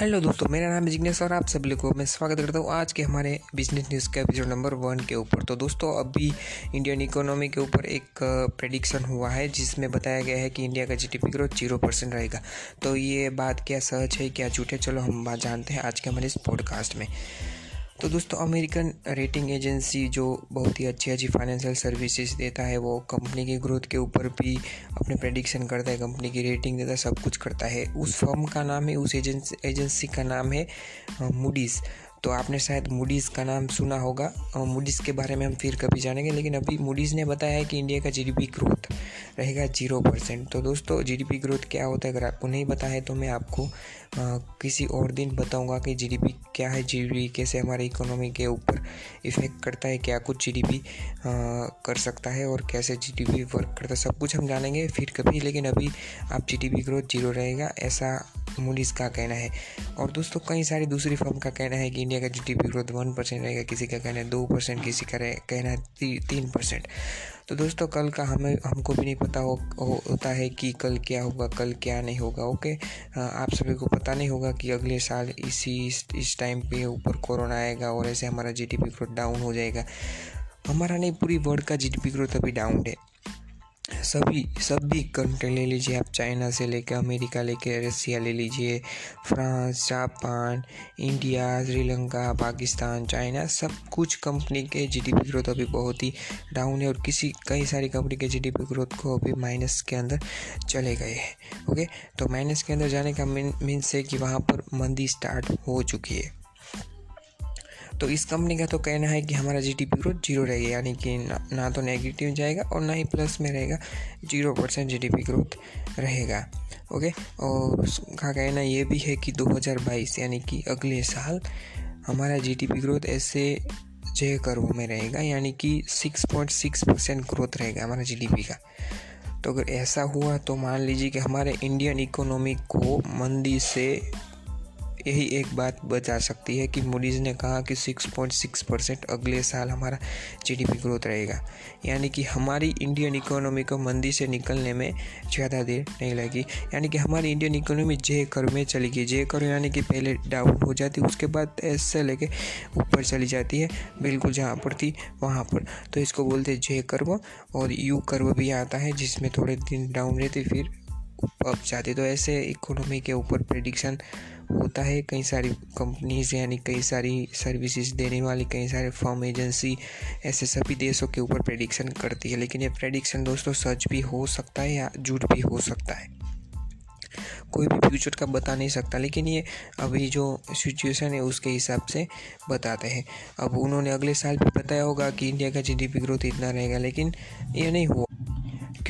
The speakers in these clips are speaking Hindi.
हेलो दोस्तों, मेरा नाम है जिग्नेश और आप सभी को मैं स्वागत करता हूँ आज के हमारे बिज़नेस न्यूज़ के एपिसोड नंबर वन के ऊपर। तो दोस्तों, अभी इंडियन इकोनॉमी के ऊपर एक प्रेडिक्शन हुआ है, जिसमें बताया गया है कि इंडिया का जीडीपी ग्रोथ ज़ीरो परसेंट रहेगा। तो ये बात क्या सच है, क्या झूठ है, चलो हम बात जानते हैं आज के हमारे इस पॉडकास्ट में। तो दोस्तों, अमेरिकन रेटिंग एजेंसी जो बहुत ही अच्छी अच्छी फाइनेंशियल सर्विसेज़ देता है, वो कंपनी की ग्रोथ के ऊपर भी अपने प्रेडिक्शन करता है कंपनी की रेटिंग देता है, सब कुछ करता है। उस फर्म का नाम है, उस एजेंसी एजेंसी का नाम है मूडीज़ तो आपने शायद मूडीज़ का नाम सुना होगा। मूडीज़ के बारे में हम फिर कभी जानेंगे, लेकिन अभी मूडीज़ ने बताया है कि इंडिया का जीडीपी ग्रोथ रहेगा ज़ीरो परसेंट। तो दोस्तों जीडीपी ग्रोथ क्या होता है? अगर आपको नहीं पता है तो मैं आपको आ, किसी और दिन बताऊँगा कि जीडीपी क्या है जीडीपी कैसे हमारे इकोनॉमी के ऊपर इफ़ेक्ट करता है क्या कुछ जीडीपी कर सकता है और कैसे जीडीपी वर्क करता है। सब कुछ हम जानेंगे फिर कभी लेकिन अभी आप जीडीपी ग्रोथ ज़ीरो रहेगा ऐसा मूडीज़ का कहना है। और दोस्तों कई सारी दूसरी फर्म का कहना है कि इंडिया का जीडीपी ग्रोथ वन परसेंट रहेगा किसी का कहना है दो परसेंट किसी का कहना है ती, तीन परसेंट तो दोस्तों कल का हमें हमको भी नहीं पता हो, हो होता है कि कल क्या होगा कल क्या नहीं होगा ओके? आप सभी को पता नहीं होगा कि अगले साल इसी इस, टाइम पे ऊपर कोरोना आएगा और ऐसे हमारा जी ग्रोथ डाउन हो जाएगा। हमारा नहीं पूरी वर्ल्ड का जी ग्रोथ अभी डाउन है। सभी सभी कंट्री ले लीजिए आप चाइना से लेकर अमेरिका लेकर रसिया ले लीजिए, France, Japan, India, Sri Lanka, Pakistan, China, सब कुछ कंपनी के जीडीपी ग्रोथ अभी बहुत ही डाउन है और किसी, कई सारी कंपनी के जीडीपी ग्रोथ को अभी माइनस के अंदर चले गए हैं ओके तो माइनस के अंदर जाने का मीन्स है कि वहाँ पर मंदी स्टार्ट हो चुकी है। तो इस कंपनी का तो कहना है कि हमारा जी डी ग्रोथ ज़ीरो रहेगा यानी कि ना, ना तो नेगेटिव जाएगा और ना ही प्लस में रहेगा zero percent G D P growth रहेगा ओके और उसका कहना ये भी है कि 2022 यानी कि अगले साल हमारा जी डी पी ग्रोथ ऐसे जय कर्व में रहेगा यानी कि 6.6 परसेंट ग्रोथ रहेगा हमारा जीडीपी का। तो अगर ऐसा हुआ तो मान लीजिए कि हमारे इंडियन इकोनॉमी को मंदी से यही एक बात बचा सकती है कि मूडीज़ ने कहा कि 6.6 परसेंट अगले साल हमारा जीडीपी ग्रोथ रहेगा। यानी कि हमारी इंडियन इकोनॉमी को मंदी से निकलने में ज़्यादा देर नहीं लगी यानी कि हमारी इंडियन इकोनॉमी जे कर में चली गई। जे कर यानी कि पहले डाउन हो जाती, उसके बाद ऐसे लेके ऊपर चली जाती है। बिल्कुल जहाँ पर थी, वहाँ पर। तो इसको बोलते जे कर्व और यू कर्व भी आता है, जिसमें थोड़े दिन डाउन रहती, फिर अप जाती तो ऐसे इकोनॉमी के ऊपर प्रिडिक्शन होता है। कई सारी कंपनीज़ यानी कई सारी सर्विसेज़ देने वाली, कई सारे फॉर्म एजेंसी ऐसे सभी देशों के ऊपर प्रेडिक्शन करती है। लेकिन ये प्रेडिक्शन दोस्तों सच भी हो सकता है या झूठ भी हो सकता है? कोई भी फ्यूचर का बता नहीं सकता, लेकिन ये अभी जो सिचुएशन है उसके हिसाब से बताते हैं। अब उन्होंने अगले साल भी बताया होगा कि इंडिया का जीडीपी ग्रोथ इतना रहेगा, लेकिन ये नहीं हुआ।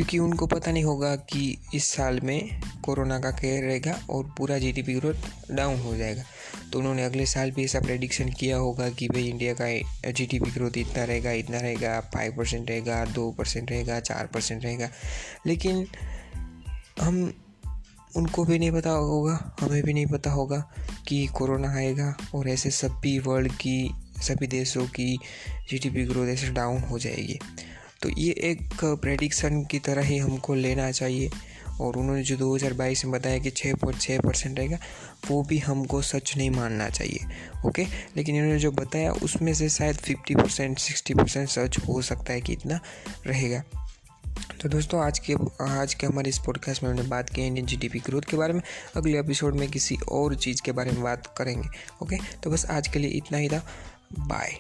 क्योंकि उनको पता नहीं होगा कि इस साल में कोरोना का केयर रहेगा और पूरा जीडीपी ग्रोथ डाउन हो जाएगा। तो उन्होंने अगले साल भी ऐसा प्रेडिक्शन किया होगा कि भाई इंडिया का जीडीपी ग्रोथ इतना रहेगा इतना रहेगा फाइव परसेंट रहेगा, दो परसेंट रहेगा, चार परसेंट रहेगा। लेकिन हम, उनको भी नहीं पता होगा, हमें भी नहीं पता होगा कि कोरोना आएगा और ऐसे सभी वर्ल्ड की, सभी देशों की जीडीपी ग्रोथ ऐसे डाउन हो जाएगी। तो ये एक प्रेडिक्शन की तरह ही हमको लेना चाहिए। और उन्होंने जो 2022 में बताया कि छः पॉइंट छः परसेंट रहेगा, वो भी हमको सच नहीं मानना चाहिए, ओके? लेकिन इन्होंने जो बताया, उसमें से शायद फिफ्टी परसेंट सिक्सटी परसेंट सच हो सकता है कि इतना रहेगा। तो दोस्तों, आज के आज के हमारे इस पॉडकास्ट में हमने बात की इंडियन जीडीपी ग्रोथ के बारे में। अगले एपिसोड में किसी और चीज़ के बारे में बात करेंगे, ओके? तो बस आज के लिए इतना ही था। बाय